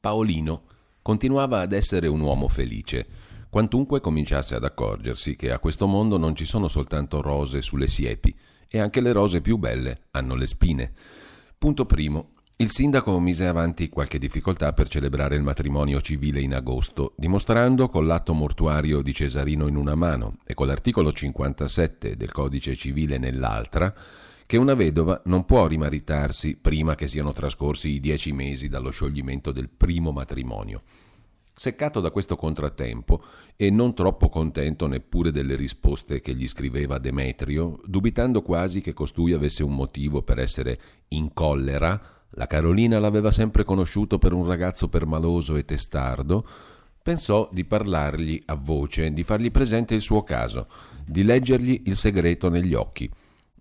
Paolino continuava ad essere un uomo felice, quantunque cominciasse ad accorgersi che a questo mondo non ci sono soltanto rose sulle siepi, e anche le rose più belle hanno le spine. Punto primo. Il sindaco mise avanti qualche difficoltà per celebrare il matrimonio civile in agosto, dimostrando con l'atto mortuario di Cesarino in una mano e con l'articolo 57 del codice civile nell'altra che una vedova non può rimaritarsi prima che siano trascorsi i dieci mesi dallo scioglimento del primo matrimonio. Seccato da questo contrattempo e non troppo contento neppure delle risposte che gli scriveva Demetrio, dubitando quasi che costui avesse un motivo per essere in collera, la Carolina l'aveva sempre conosciuto per un ragazzo permaloso e testardo, pensò di parlargli a voce, di fargli presente il suo caso, di leggergli il segreto negli occhi.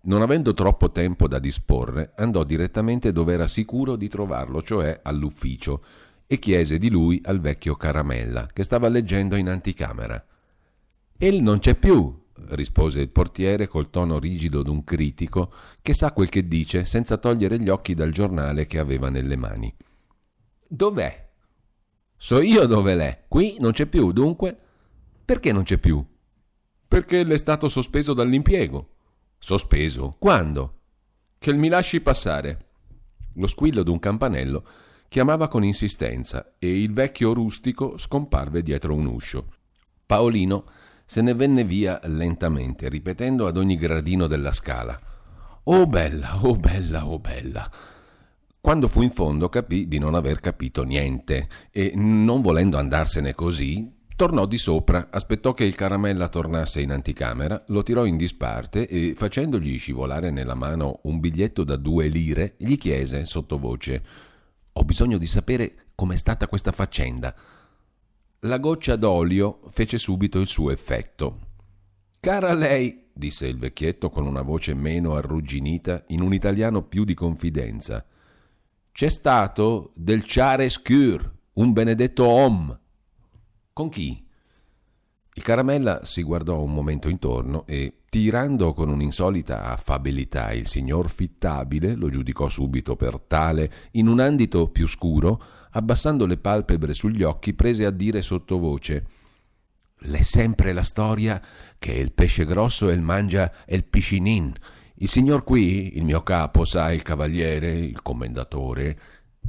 Non avendo troppo tempo da disporre, andò direttamente dove era sicuro di trovarlo, cioè all'ufficio, e chiese di lui al vecchio Caramella, che stava leggendo in anticamera. El non c'è più, rispose il portiere col tono rigido d'un critico che sa quel che dice senza togliere gli occhi dal giornale che aveva nelle mani. Dov'è? So io dove l'è. Qui non c'è più, dunque. Perché non c'è più? Perché l'è stato sospeso dall'impiego. Sospeso? Quando? Che mi lasci passare. Lo squillo d'un campanello chiamava con insistenza e il vecchio rustico scomparve dietro un uscio. Paolino se ne venne via lentamente, ripetendo ad ogni gradino della scala: Oh bella, oh bella, oh bella. Quando fu in fondo capì di non aver capito niente e, non volendo andarsene così, Tornò di sopra, aspettò che il caramella tornasse in anticamera, lo tirò in disparte e, facendogli scivolare nella mano un biglietto da due lire, gli chiese sottovoce: Ho bisogno di sapere com'è stata questa faccenda. La goccia d'olio fece subito il suo effetto. Cara lei, disse il vecchietto con una voce meno arrugginita, in un italiano più di confidenza. C'è stato del Chare Scur, un benedetto om, con chi? Il caramella si guardò un momento intorno e, tirando con un'insolita affabilità il signor Fittabile, lo giudicò subito per tale, in un andito più scuro, abbassando le palpebre sugli occhi, prese a dire sottovoce L'è sempre la storia che il pesce grosso il mangia il piscinin. Il signor qui, il mio capo, sa il cavaliere, il commendatore,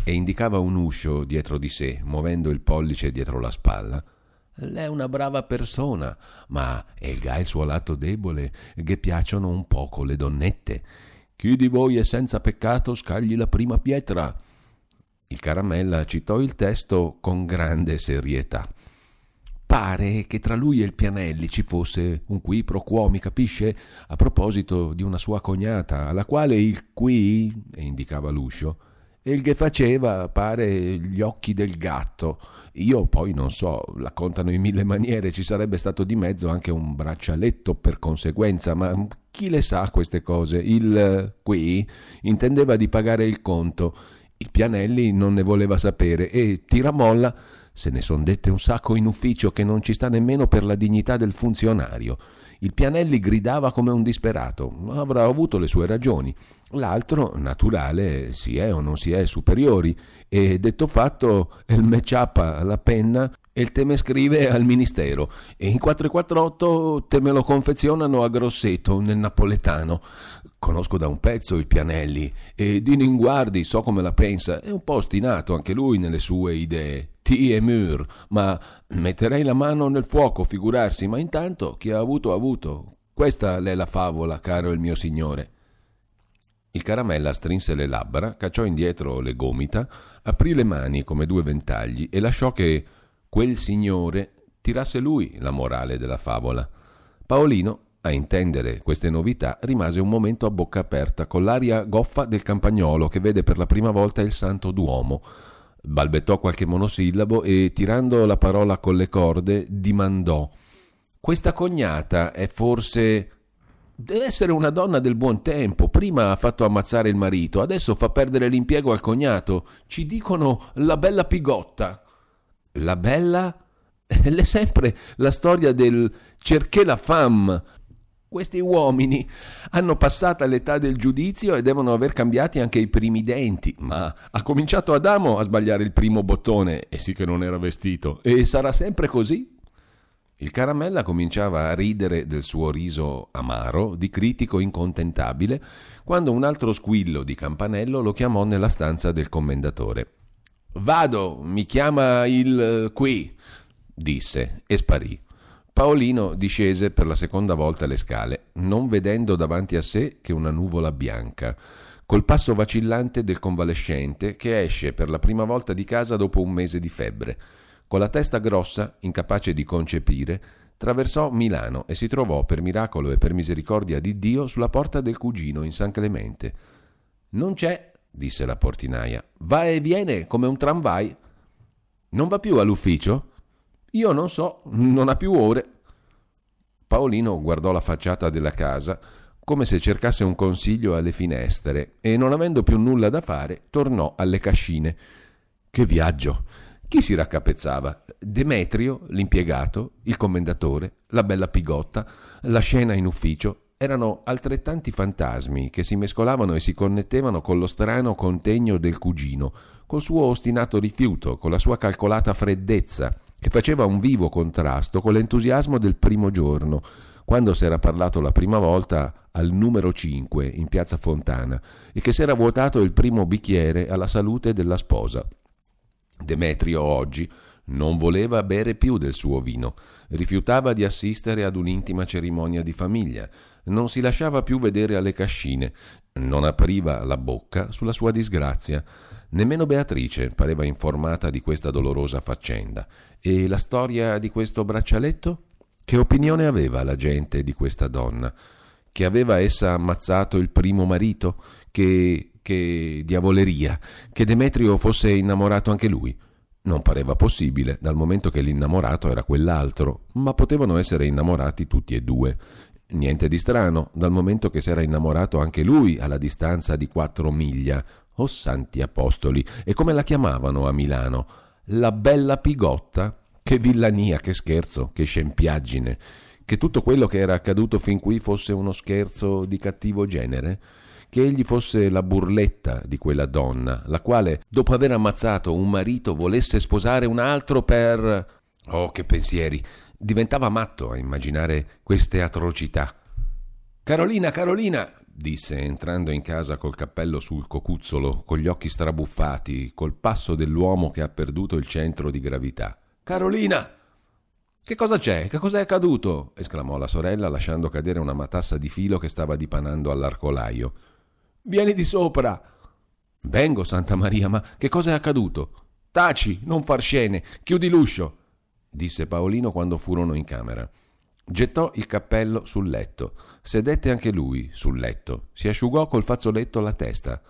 e indicava un uscio dietro di sé, muovendo il pollice dietro la spalla. Lei è una brava persona, ma elga il suo lato debole, che piacciono un poco le donnette. Chi di voi è senza peccato scagli la prima pietra. Il caramella citò il testo con grande serietà. Pare che tra lui e il Pianelli ci fosse un qui pro quo, mi capisce? A proposito di una sua cognata, alla quale il qui, e indicava l'uscio, e il che faceva, pare, gli occhi del gatto io poi non so, la contano in mille maniere, ci sarebbe stato di mezzo anche un braccialetto per conseguenza, ma chi le sa queste cose? Il qui intendeva di pagare il conto, il Pianelli non ne voleva sapere e Tiramolla se ne son dette un sacco in ufficio che non ci sta nemmeno per la dignità del funzionario. Il Pianelli gridava come un disperato, avrà avuto le sue ragioni. L'altro, naturale, si è o non si è superiori, e detto fatto, il match-up alla penna e il te me scrive al ministero e in 448 te me lo confezionano a Grosseto nel napoletano. Conosco da un pezzo il Pianelli e di Ninguardi so come la pensa, è un po' ostinato anche lui nelle sue idee. T e mur, ma metterei la mano nel fuoco, figurarsi, ma intanto chi ha avuto ha avuto. Questa è la favola, caro il mio signore. Il caramella strinse le labbra, cacciò indietro le gomita, aprì le mani come due ventagli e lasciò che quel signore tirasse lui la morale della favola. Paolino, a intendere queste novità, rimase un momento a bocca aperta, con l'aria goffa del campagnolo che vede per la prima volta il santo Duomo. Balbettò qualche monosillabo e, tirando la parola con le corde, dimandò: Questa cognata è forse Deve essere una donna del buon tempo. Prima ha fatto ammazzare il marito, adesso fa perdere l'impiego al cognato. Ci dicono la bella pigotta. La bella? È sempre la storia del cerché la femme. Questi uomini hanno passata l'età del giudizio e devono aver cambiati anche i primi denti, ma ha cominciato Adamo a sbagliare il primo bottone, e sì che non era vestito, e sarà sempre così? Il caramella cominciava a ridere del suo riso amaro, di critico incontentabile, quando un altro squillo di campanello lo chiamò nella stanza del commendatore. Vado, mi chiama il eh, qui, disse e sparì. Paolino discese per la seconda volta le scale, non vedendo davanti a sé che una nuvola bianca, col passo vacillante del convalescente che esce per la prima volta di casa dopo un mese di febbre. Con la testa grossa, incapace di concepire, traversò Milano e si trovò per miracolo e per misericordia di Dio sulla porta del cugino in San Clemente. Non c'è, disse la portinaia. Va e viene come un tramvai. Non va più all'ufficio? Io non so, non ha più ore. Paolino guardò la facciata della casa come se cercasse un consiglio alle finestre e, non avendo più nulla da fare, tornò alle cascine. Che viaggio! Chi si raccapezzava? Demetrio, l'impiegato, il commendatore, la bella pigotta, la scena in ufficio. Erano altrettanti fantasmi che si mescolavano e si connettevano con lo strano contegno del cugino, col suo ostinato rifiuto, con la sua calcolata freddezza, che faceva un vivo contrasto con l'entusiasmo del primo giorno, quando si era parlato la prima volta al numero 5 in piazza Fontana e che si era vuotato il primo bicchiere alla salute della sposa. Demetrio oggi non voleva bere più del suo vino, rifiutava di assistere ad un'intima cerimonia di famiglia, non si lasciava più vedere alle cascine, non apriva la bocca sulla sua disgrazia. Nemmeno Beatrice pareva informata di questa dolorosa faccenda e la storia di questo braccialetto? Che opinione aveva la gente di questa donna? Che aveva essa ammazzato il primo marito? Che, che diavoleria? Che Demetrio fosse innamorato anche lui? Non pareva possibile, dal momento che l'innamorato era quell'altro, ma potevano essere innamorati tutti e due. Niente di strano, dal momento che s'era innamorato anche lui alla distanza di quattro miglia. Oh santi apostoli! E come la chiamavano a Milano? la bella pigotta? Che villania, che scherzo, che scempiaggine, che tutto quello che era accaduto fin qui fosse uno scherzo di cattivo genere? Che egli fosse la burletta di quella donna, la quale, dopo aver ammazzato un marito, volesse sposare un altro per... Oh, che pensieri! Diventava matto a immaginare queste atrocità. Carolina, Carolina, disse entrando in casa col cappello sul cocuzzolo, con gli occhi strabuffati, col passo dell'uomo che ha perduto il centro di gravità. Carolina! Che cosa c'è? Che cosa è accaduto? esclamò la sorella, lasciando cadere una matassa di filo che stava dipanando all'arcolaio. Vieni di sopra! Vengo, Santa Maria, ma che cosa è accaduto? Taci, non far scene, chiudi l'uscio, disse Paolino quando furono in camera. Gettò il cappello sul letto. Sedette anche lui sul letto. Si asciugò col fazzoletto la testa.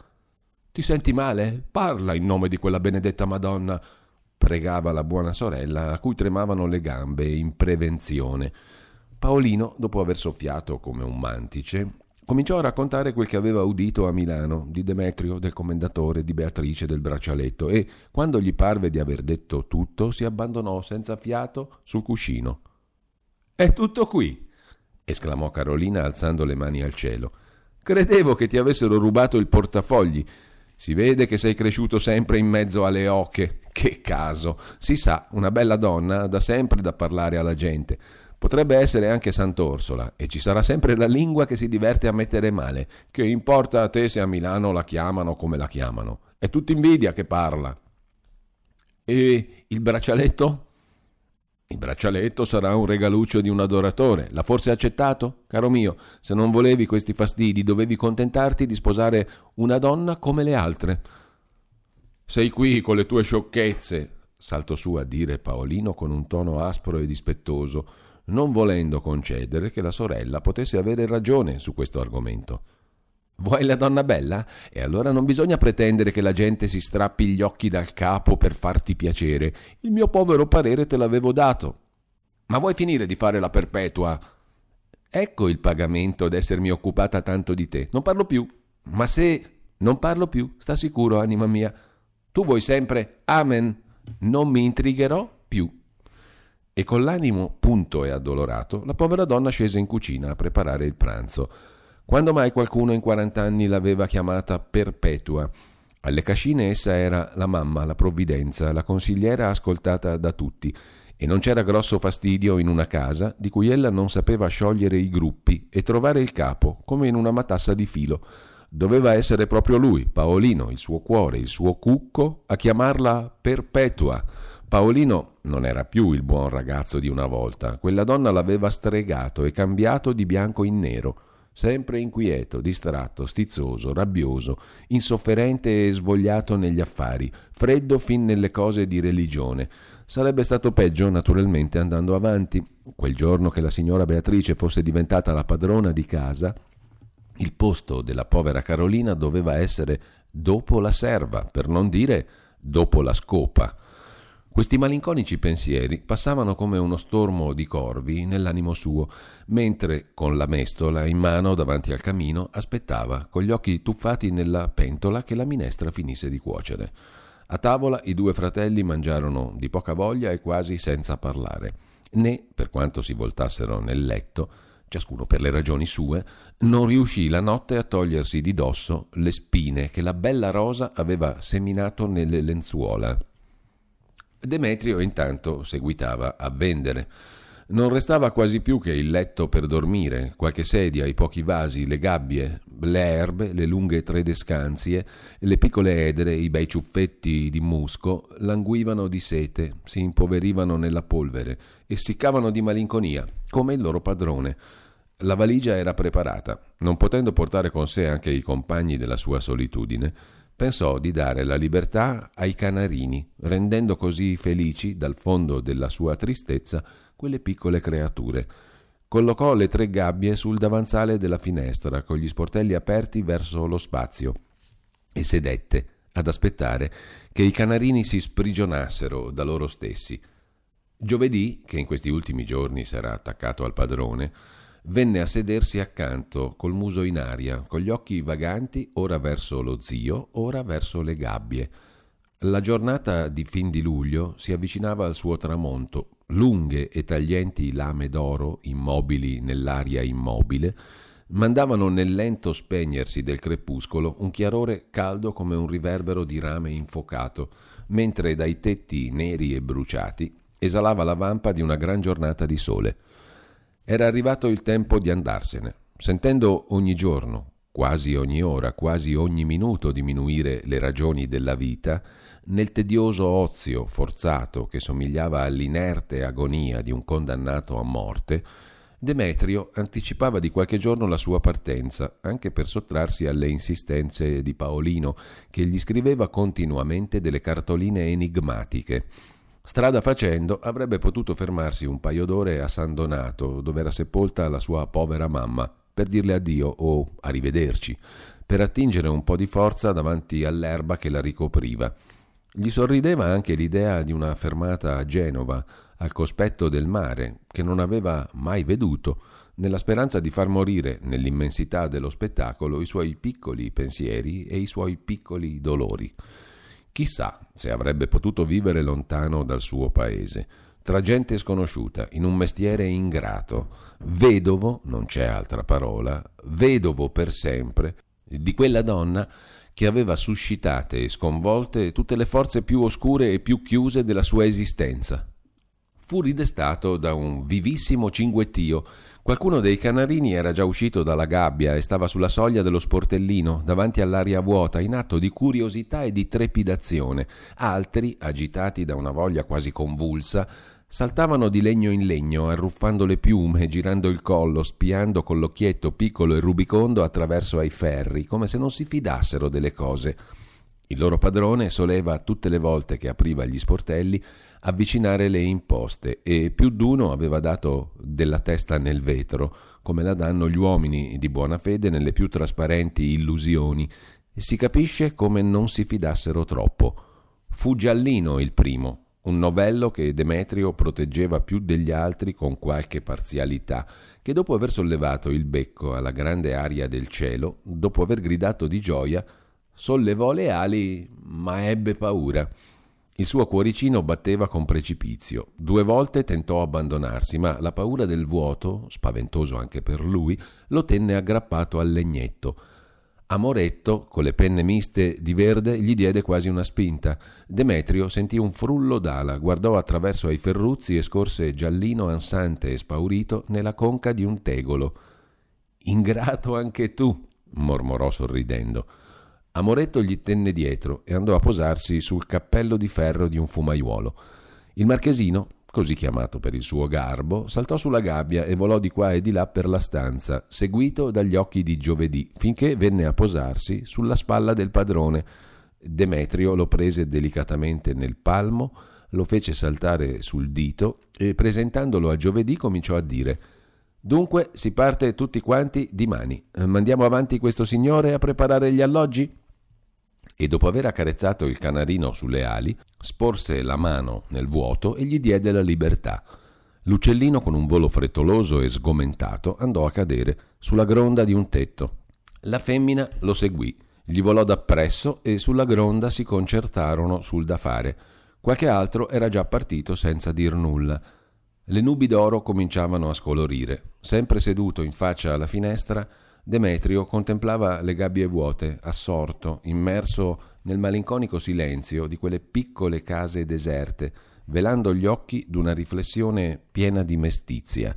Ti senti male? Parla in nome di quella benedetta Madonna. pregava la buona sorella, a cui tremavano le gambe in prevenzione. Paolino, dopo aver soffiato come un mantice, cominciò a raccontare quel che aveva udito a Milano di Demetrio, del commendatore, di Beatrice, del braccialetto e, quando gli parve di aver detto tutto, si abbandonò senza fiato sul cuscino. È tutto qui, esclamò Carolina alzando le mani al cielo. Credevo che ti avessero rubato il portafogli. Si vede che sei cresciuto sempre in mezzo alle oche. Che caso! Si sa, una bella donna ha da sempre da parlare alla gente. Potrebbe essere anche Sant'Orsola e ci sarà sempre la lingua che si diverte a mettere male. Che importa a te se a Milano la chiamano come la chiamano? È tutta invidia che parla. E il braccialetto? Il braccialetto sarà un regaluccio di un adoratore. L'ha forse accettato? Caro mio, se non volevi questi fastidi, dovevi contentarti di sposare una donna come le altre. Sei qui con le tue sciocchezze, saltò su a dire Paolino con un tono aspro e dispettoso, non volendo concedere che la sorella potesse avere ragione su questo argomento. Vuoi la donna bella? E allora non bisogna pretendere che la gente si strappi gli occhi dal capo per farti piacere. Il mio povero parere te l'avevo dato. Ma vuoi finire di fare la perpetua? Ecco il pagamento d'essermi occupata tanto di te. Non parlo più. Ma se non parlo più, sta sicuro, anima mia. Tu vuoi sempre Amen. Non mi intrigherò più. E con l'animo punto e addolorato, la povera donna scese in cucina a preparare il pranzo. Quando mai qualcuno in quarant'anni l'aveva chiamata Perpetua? Alle cascine essa era la mamma, la provvidenza, la consigliera ascoltata da tutti, e non c'era grosso fastidio in una casa di cui ella non sapeva sciogliere i gruppi e trovare il capo come in una matassa di filo. Doveva essere proprio lui, Paolino, il suo cuore, il suo cucco, a chiamarla Perpetua. Paolino non era più il buon ragazzo di una volta, quella donna l'aveva stregato e cambiato di bianco in nero sempre inquieto, distratto, stizzoso, rabbioso, insofferente e svogliato negli affari, freddo fin nelle cose di religione. Sarebbe stato peggio, naturalmente, andando avanti. Quel giorno che la signora Beatrice fosse diventata la padrona di casa, il posto della povera Carolina doveva essere dopo la serva, per non dire dopo la scopa. Questi malinconici pensieri passavano come uno stormo di corvi nell'animo suo, mentre con la mestola in mano davanti al camino aspettava, con gli occhi tuffati nella pentola, che la minestra finisse di cuocere. A tavola i due fratelli mangiarono di poca voglia e quasi senza parlare, né, per quanto si voltassero nel letto, ciascuno per le ragioni sue, non riuscì la notte a togliersi di dosso le spine che la bella rosa aveva seminato nelle lenzuola Demetrio intanto seguitava a vendere. Non restava quasi più che il letto per dormire, qualche sedia, i pochi vasi, le gabbie, le erbe, le lunghe tredescanzie, le piccole edere, i bei ciuffetti di musco languivano di sete, si impoverivano nella polvere, essiccavano di malinconia, come il loro padrone. La valigia era preparata, non potendo portare con sé anche i compagni della sua solitudine pensò di dare la libertà ai canarini, rendendo così felici dal fondo della sua tristezza quelle piccole creature. Collocò le tre gabbie sul davanzale della finestra, con gli sportelli aperti verso lo spazio, e sedette ad aspettare che i canarini si sprigionassero da loro stessi. Giovedì, che in questi ultimi giorni s'era attaccato al padrone, venne a sedersi accanto, col muso in aria, con gli occhi vaganti ora verso lo zio, ora verso le gabbie. La giornata di fin di luglio si avvicinava al suo tramonto. Lunghe e taglienti lame d'oro, immobili nell'aria immobile, mandavano nel lento spegnersi del crepuscolo un chiarore caldo come un riverbero di rame infocato, mentre dai tetti neri e bruciati esalava la vampa di una gran giornata di sole. Era arrivato il tempo di andarsene, sentendo ogni giorno, quasi ogni ora, quasi ogni minuto diminuire le ragioni della vita, nel tedioso ozio forzato che somigliava all'inerte agonia di un condannato a morte, Demetrio anticipava di qualche giorno la sua partenza, anche per sottrarsi alle insistenze di Paolino, che gli scriveva continuamente delle cartoline enigmatiche Strada facendo avrebbe potuto fermarsi un paio d'ore a San Donato, dove era sepolta la sua povera mamma, per dirle addio o arrivederci, per attingere un po' di forza davanti all'erba che la ricopriva. Gli sorrideva anche l'idea di una fermata a Genova, al cospetto del mare, che non aveva mai veduto, nella speranza di far morire nell'immensità dello spettacolo i suoi piccoli pensieri e i suoi piccoli dolori. Chissà se avrebbe potuto vivere lontano dal suo paese, tra gente sconosciuta, in un mestiere ingrato, vedovo, non c'è altra parola, vedovo per sempre, di quella donna che aveva suscitate e sconvolte tutte le forze più oscure e più chiuse della sua esistenza. Fu ridestato da un vivissimo cinguettio Qualcuno dei canarini era già uscito dalla gabbia e stava sulla soglia dello sportellino, davanti all'aria vuota, in atto di curiosità e di trepidazione. Altri, agitati da una voglia quasi convulsa, saltavano di legno in legno, arruffando le piume, girando il collo, spiando con l'occhietto piccolo e rubicondo attraverso ai ferri, come se non si fidassero delle cose. Il loro padrone soleva tutte le volte che apriva gli sportelli avvicinare le imposte e più d'uno aveva dato della testa nel vetro, come la danno gli uomini di buona fede nelle più trasparenti illusioni, e si capisce come non si fidassero troppo. Fu Giallino il primo, un novello che Demetrio proteggeva più degli altri con qualche parzialità, che dopo aver sollevato il becco alla grande aria del cielo, dopo aver gridato di gioia, sollevò le ali, ma ebbe paura. Il suo cuoricino batteva con precipizio. Due volte tentò abbandonarsi, ma la paura del vuoto, spaventoso anche per lui, lo tenne aggrappato al legnetto. Amoretto, con le penne miste di verde, gli diede quasi una spinta. Demetrio sentì un frullo d'ala, guardò attraverso ai ferruzzi e scorse giallino ansante e spaurito nella conca di un tegolo. Ingrato anche tu, mormorò sorridendo. Amoretto gli tenne dietro e andò a posarsi sul cappello di ferro di un fumaiuolo. Il marchesino, così chiamato per il suo garbo, saltò sulla gabbia e volò di qua e di là per la stanza, seguito dagli occhi di giovedì, finché venne a posarsi sulla spalla del padrone. Demetrio lo prese delicatamente nel palmo, lo fece saltare sul dito e presentandolo a giovedì cominciò a dire Dunque si parte tutti quanti dimani. Mandiamo avanti questo signore a preparare gli alloggi? E dopo aver accarezzato il canarino sulle ali, sporse la mano nel vuoto e gli diede la libertà. L'uccellino, con un volo frettoloso e sgomentato, andò a cadere sulla gronda di un tetto. La femmina lo seguì, gli volò dappresso e sulla gronda si concertarono sul da fare. Qualche altro era già partito senza dir nulla. Le nubi d'oro cominciavano a scolorire. Sempre seduto in faccia alla finestra, Demetrio contemplava le gabbie vuote, assorto, immerso nel malinconico silenzio di quelle piccole case deserte, velando gli occhi d'una riflessione piena di mestizia.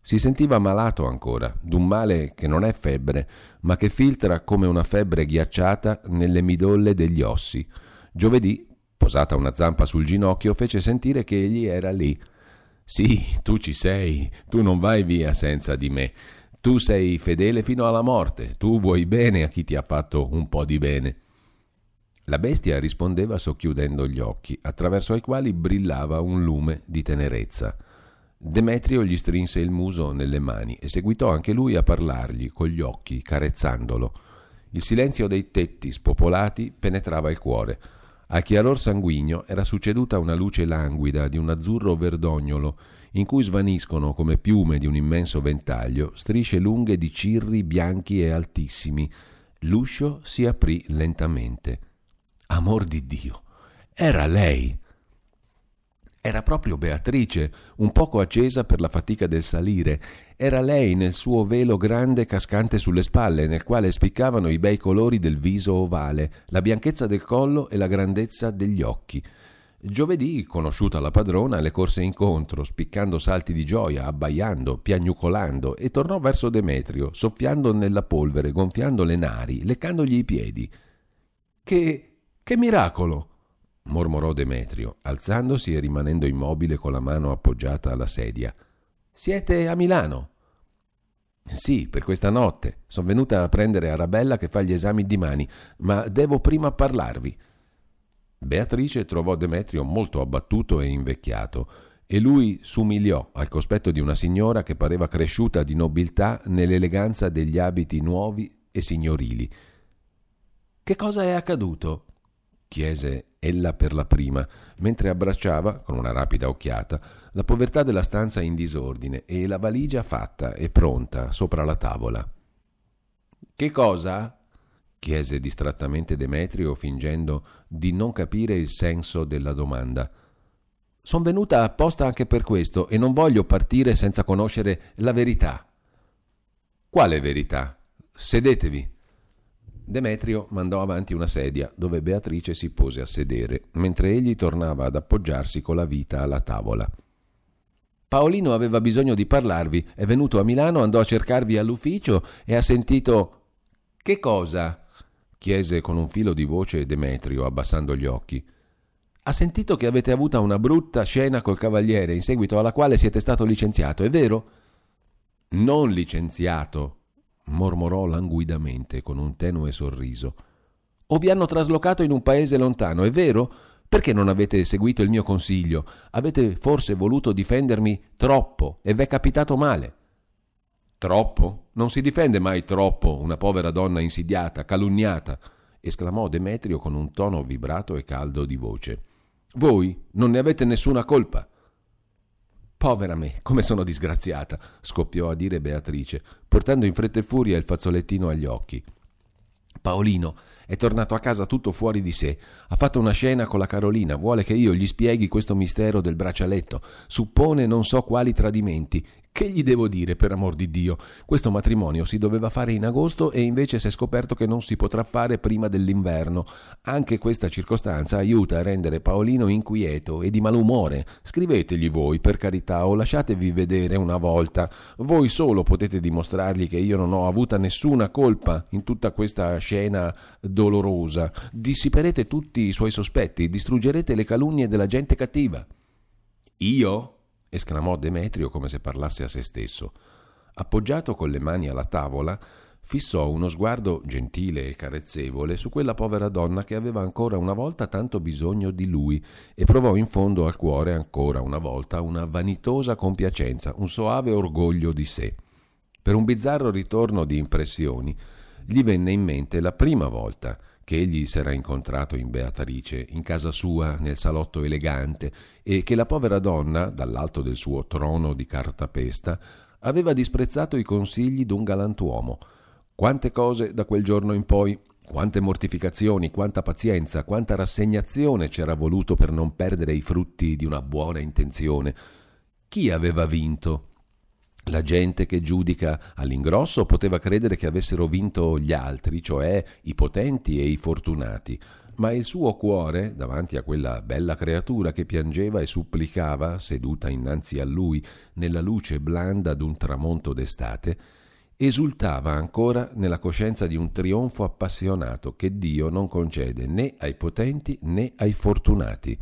Si sentiva malato ancora, d'un male che non è febbre, ma che filtra come una febbre ghiacciata nelle midolle degli ossi. Giovedì, posata una zampa sul ginocchio, fece sentire che egli era lì. Sì, tu ci sei, tu non vai via senza di me. Tu sei fedele fino alla morte, tu vuoi bene a chi ti ha fatto un po' di bene. La bestia rispondeva socchiudendo gli occhi, attraverso i quali brillava un lume di tenerezza. Demetrio gli strinse il muso nelle mani e seguitò anche lui a parlargli con gli occhi, carezzandolo. Il silenzio dei tetti spopolati penetrava il cuore. Al chiaror sanguigno era succeduta una luce languida di un azzurro verdognolo in cui svaniscono come piume di un immenso ventaglio strisce lunghe di cirri bianchi e altissimi. L'uscio si aprì lentamente. Amor di Dio! Era lei! Era proprio Beatrice, un poco accesa per la fatica del salire. Era lei nel suo velo grande cascante sulle spalle, nel quale spiccavano i bei colori del viso ovale, la bianchezza del collo e la grandezza degli occhi. Giovedì, conosciuta la padrona, le corse incontro, spiccando salti di gioia, abbaiando, piagnucolando, e tornò verso Demetrio, soffiando nella polvere, gonfiando le nari, leccandogli i piedi. Che. che miracolo! mormorò Demetrio, alzandosi e rimanendo immobile con la mano appoggiata alla sedia. Siete a Milano? Sì, per questa notte. Sono venuta a prendere Arabella che fa gli esami di mani, ma devo prima parlarvi. Beatrice trovò Demetrio molto abbattuto e invecchiato e lui s'umiliò al cospetto di una signora che pareva cresciuta di nobiltà nell'eleganza degli abiti nuovi e signorili. Che cosa è accaduto? chiese ella per la prima, mentre abbracciava, con una rapida occhiata, la povertà della stanza in disordine e la valigia fatta e pronta sopra la tavola. Che cosa? Chiese distrattamente Demetrio, fingendo di non capire il senso della domanda. Sono venuta apposta anche per questo e non voglio partire senza conoscere la verità. Quale verità? Sedetevi. Demetrio mandò avanti una sedia dove Beatrice si pose a sedere, mentre egli tornava ad appoggiarsi con la vita alla tavola. Paolino aveva bisogno di parlarvi, è venuto a Milano, andò a cercarvi all'ufficio e ha sentito. Che cosa? Chiese con un filo di voce Demetrio, abbassando gli occhi. Ha sentito che avete avuta una brutta scena col cavaliere, in seguito alla quale siete stato licenziato, è vero? Non licenziato, mormorò languidamente con un tenue sorriso. O vi hanno traslocato in un paese lontano, è vero? Perché non avete seguito il mio consiglio? Avete forse voluto difendermi troppo e v'è capitato male. Troppo? Non si difende mai troppo una povera donna insidiata, calunniata, esclamò Demetrio con un tono vibrato e caldo di voce. Voi non ne avete nessuna colpa. Povera me, come sono disgraziata, scoppiò a dire Beatrice, portando in fretta e furia il fazzolettino agli occhi. Paolino è tornato a casa tutto fuori di sé, ha fatto una scena con la Carolina, vuole che io gli spieghi questo mistero del braccialetto, suppone non so quali tradimenti che gli devo dire, per amor di Dio? Questo matrimonio si doveva fare in agosto e invece si è scoperto che non si potrà fare prima dell'inverno. Anche questa circostanza aiuta a rendere Paolino inquieto e di malumore. Scrivetegli voi, per carità, o lasciatevi vedere una volta. Voi solo potete dimostrargli che io non ho avuta nessuna colpa in tutta questa scena dolorosa. Dissiperete tutti i suoi sospetti, distruggerete le calunnie della gente cattiva. Io? Esclamò Demetrio come se parlasse a se stesso. Appoggiato con le mani alla tavola, fissò uno sguardo gentile e carezzevole su quella povera donna che aveva ancora una volta tanto bisogno di lui e provò in fondo al cuore ancora una volta una vanitosa compiacenza, un soave orgoglio di sé. Per un bizzarro ritorno di impressioni, gli venne in mente la prima volta che egli s'era incontrato in Beatrice, in casa sua, nel salotto elegante, e che la povera donna, dall'alto del suo trono di cartapesta, aveva disprezzato i consigli d'un galantuomo. Quante cose da quel giorno in poi, quante mortificazioni, quanta pazienza, quanta rassegnazione c'era voluto per non perdere i frutti di una buona intenzione. Chi aveva vinto? La gente che giudica all'ingrosso poteva credere che avessero vinto gli altri, cioè i potenti e i fortunati, ma il suo cuore, davanti a quella bella creatura che piangeva e supplicava, seduta innanzi a lui, nella luce blanda d'un tramonto d'estate, esultava ancora nella coscienza di un trionfo appassionato che Dio non concede né ai potenti né ai fortunati.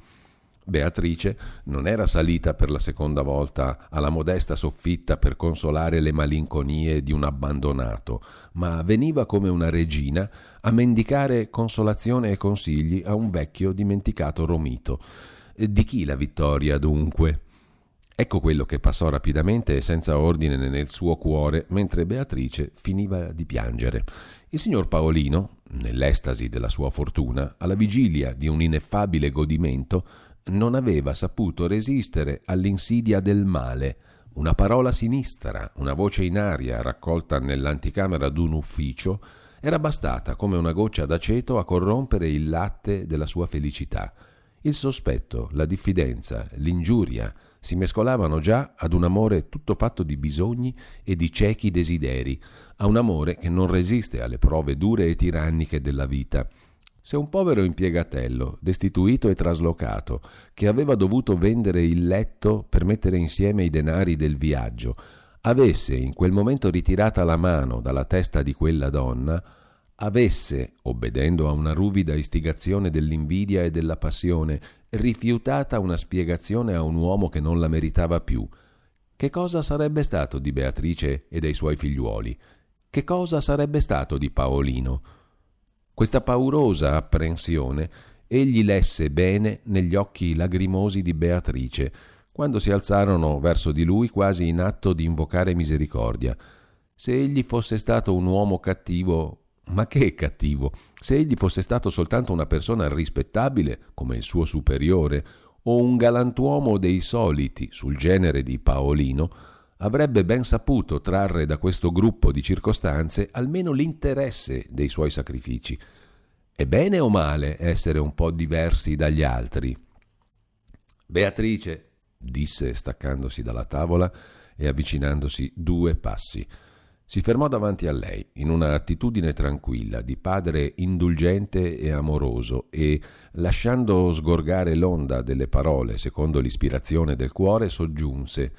Beatrice non era salita per la seconda volta alla modesta soffitta per consolare le malinconie di un abbandonato, ma veniva come una regina a mendicare consolazione e consigli a un vecchio dimenticato Romito. Di chi la vittoria dunque? Ecco quello che passò rapidamente e senza ordine nel suo cuore mentre Beatrice finiva di piangere. Il signor Paolino, nell'estasi della sua fortuna, alla vigilia di un ineffabile godimento, non aveva saputo resistere all'insidia del male. Una parola sinistra, una voce in aria raccolta nell'anticamera d'un ufficio, era bastata come una goccia d'aceto a corrompere il latte della sua felicità. Il sospetto, la diffidenza, l'ingiuria si mescolavano già ad un amore tutto fatto di bisogni e di ciechi desideri, a un amore che non resiste alle prove dure e tiranniche della vita se un povero impiegatello, destituito e traslocato, che aveva dovuto vendere il letto per mettere insieme i denari del viaggio, avesse in quel momento ritirata la mano dalla testa di quella donna, avesse, obbedendo a una ruvida istigazione dell'invidia e della passione, rifiutata una spiegazione a un uomo che non la meritava più, che cosa sarebbe stato di Beatrice e dei suoi figliuoli? Che cosa sarebbe stato di Paolino? Questa paurosa apprensione egli lesse bene negli occhi lagrimosi di Beatrice, quando si alzarono verso di lui quasi in atto di invocare misericordia. Se egli fosse stato un uomo cattivo, ma che cattivo? Se egli fosse stato soltanto una persona rispettabile, come il suo superiore, o un galantuomo dei soliti, sul genere di Paolino, avrebbe ben saputo trarre da questo gruppo di circostanze almeno l'interesse dei suoi sacrifici. È bene o male essere un po' diversi dagli altri? Beatrice, disse staccandosi dalla tavola e avvicinandosi due passi. Si fermò davanti a lei, in una attitudine tranquilla, di padre indulgente e amoroso, e, lasciando sgorgare l'onda delle parole secondo l'ispirazione del cuore, soggiunse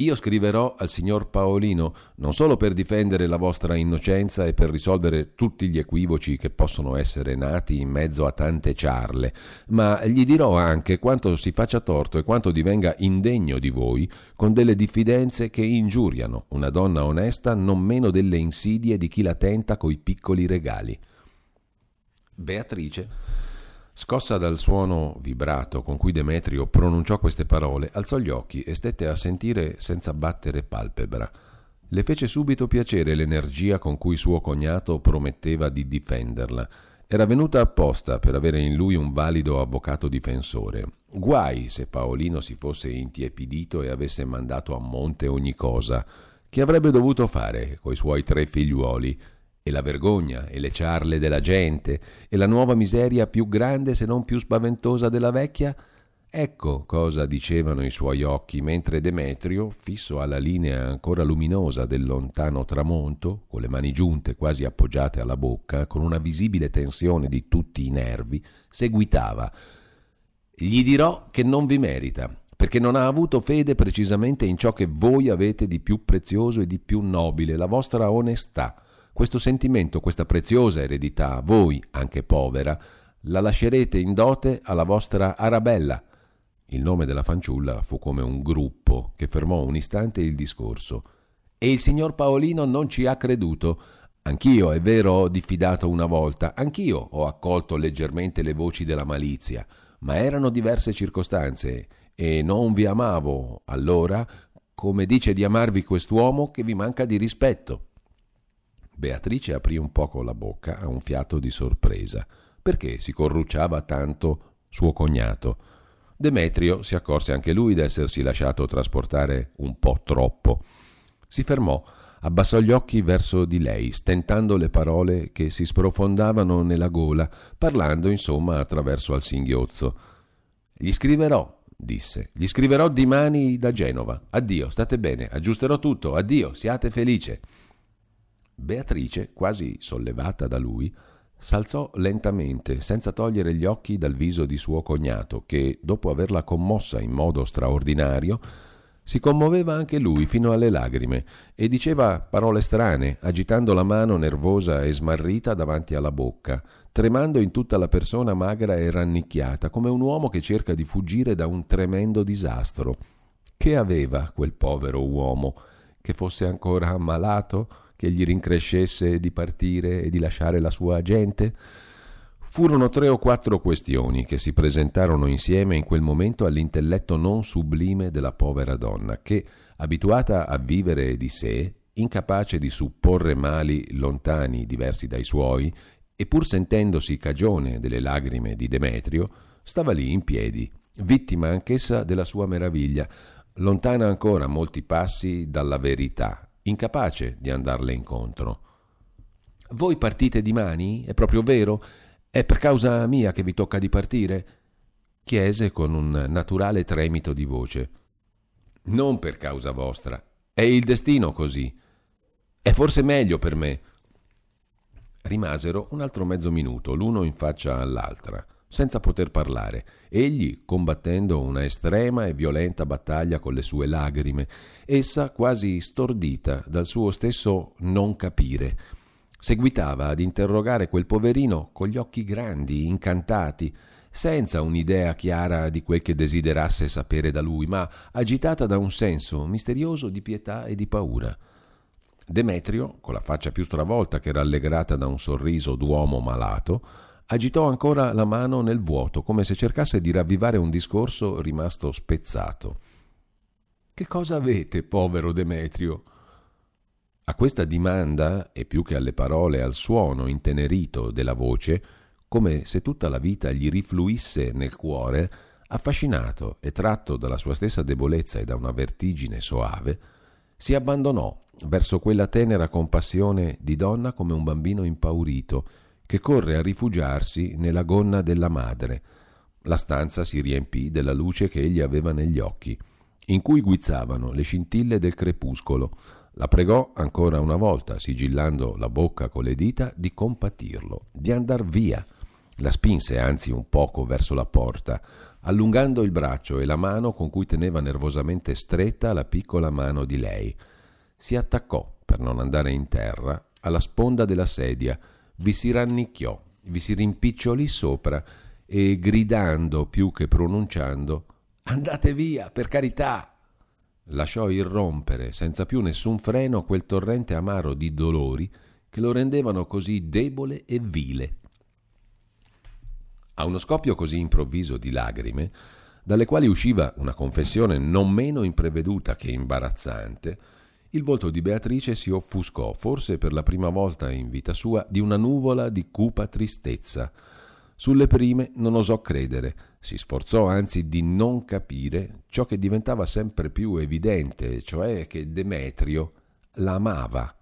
io scriverò al signor Paolino non solo per difendere la vostra innocenza e per risolvere tutti gli equivoci che possono essere nati in mezzo a tante ciarle, ma gli dirò anche quanto si faccia torto e quanto divenga indegno di voi con delle diffidenze che ingiuriano una donna onesta non meno delle insidie di chi la tenta coi piccoli regali. Beatrice Scossa dal suono vibrato con cui Demetrio pronunciò queste parole, alzò gli occhi e stette a sentire senza battere palpebra. Le fece subito piacere l'energia con cui suo cognato prometteva di difenderla. Era venuta apposta per avere in lui un valido avvocato difensore. Guai se Paolino si fosse intiepidito e avesse mandato a monte ogni cosa. Che avrebbe dovuto fare coi suoi tre figliuoli? E la vergogna e le ciarle della gente e la nuova miseria più grande se non più spaventosa della vecchia? Ecco cosa dicevano i suoi occhi mentre Demetrio, fisso alla linea ancora luminosa del lontano tramonto, con le mani giunte quasi appoggiate alla bocca, con una visibile tensione di tutti i nervi, seguitava. Gli dirò che non vi merita, perché non ha avuto fede precisamente in ciò che voi avete di più prezioso e di più nobile, la vostra onestà. Questo sentimento, questa preziosa eredità, voi, anche povera, la lascerete in dote alla vostra Arabella, il nome della fanciulla fu come un gruppo che fermò un istante il discorso. E il signor Paolino non ci ha creduto. Anch'io, è vero, ho diffidato una volta, anch'io ho accolto leggermente le voci della malizia, ma erano diverse circostanze e non vi amavo allora come dice di amarvi quest'uomo che vi manca di rispetto. Beatrice aprì un poco la bocca a un fiato di sorpresa. Perché si corrucciava tanto suo cognato? Demetrio si accorse anche lui d'essersi lasciato trasportare un po' troppo. Si fermò, abbassò gli occhi verso di lei, stentando le parole che si sprofondavano nella gola, parlando insomma attraverso al singhiozzo. Gli scriverò, disse, gli scriverò dimani da Genova. Addio, state bene, aggiusterò tutto, addio, siate felice. Beatrice, quasi sollevata da lui, S'alzò lentamente, senza togliere gli occhi dal viso di suo cognato, che, dopo averla commossa in modo straordinario, si commoveva anche lui fino alle lagrime e diceva parole strane, agitando la mano nervosa e smarrita davanti alla bocca, tremando in tutta la persona magra e rannicchiata, come un uomo che cerca di fuggire da un tremendo disastro. Che aveva quel povero uomo? Che fosse ancora ammalato? Che gli rincrescesse di partire e di lasciare la sua gente? Furono tre o quattro questioni che si presentarono insieme in quel momento all'intelletto non sublime della povera donna, che, abituata a vivere di sé, incapace di supporre mali lontani diversi dai suoi, e pur sentendosi cagione delle lagrime di Demetrio, stava lì in piedi, vittima anch'essa della sua meraviglia, lontana ancora molti passi dalla verità incapace di andarle incontro. Voi partite dimani? È proprio vero? È per causa mia che vi tocca di partire? chiese con un naturale tremito di voce. Non per causa vostra. È il destino così. È forse meglio per me. Rimasero un altro mezzo minuto, l'uno in faccia all'altra senza poter parlare, egli combattendo una estrema e violenta battaglia con le sue lagrime, essa quasi stordita dal suo stesso non capire. Seguitava ad interrogare quel poverino con gli occhi grandi, incantati, senza un'idea chiara di quel che desiderasse sapere da lui, ma agitata da un senso misterioso di pietà e di paura. Demetrio, con la faccia più stravolta che rallegrata da un sorriso d'uomo malato, agitò ancora la mano nel vuoto, come se cercasse di ravvivare un discorso rimasto spezzato. Che cosa avete, povero Demetrio? A questa dimanda, e più che alle parole, al suono intenerito della voce, come se tutta la vita gli rifluisse nel cuore, affascinato e tratto dalla sua stessa debolezza e da una vertigine soave, si abbandonò verso quella tenera compassione di donna come un bambino impaurito, che corre a rifugiarsi nella gonna della madre. La stanza si riempì della luce che egli aveva negli occhi, in cui guizzavano le scintille del crepuscolo. La pregò ancora una volta, sigillando la bocca con le dita, di compatirlo, di andar via. La spinse anzi un poco verso la porta, allungando il braccio e la mano con cui teneva nervosamente stretta la piccola mano di lei. Si attaccò, per non andare in terra, alla sponda della sedia, vi si rannicchiò, vi si rimpicciolì sopra e gridando più che pronunciando Andate via, per carità! lasciò irrompere senza più nessun freno quel torrente amaro di dolori che lo rendevano così debole e vile. A uno scoppio così improvviso di lagrime, dalle quali usciva una confessione non meno impreveduta che imbarazzante, il volto di Beatrice si offuscò, forse per la prima volta in vita sua, di una nuvola di cupa tristezza. Sulle prime non osò credere, si sforzò anzi di non capire ciò che diventava sempre più evidente, cioè che Demetrio l'amava.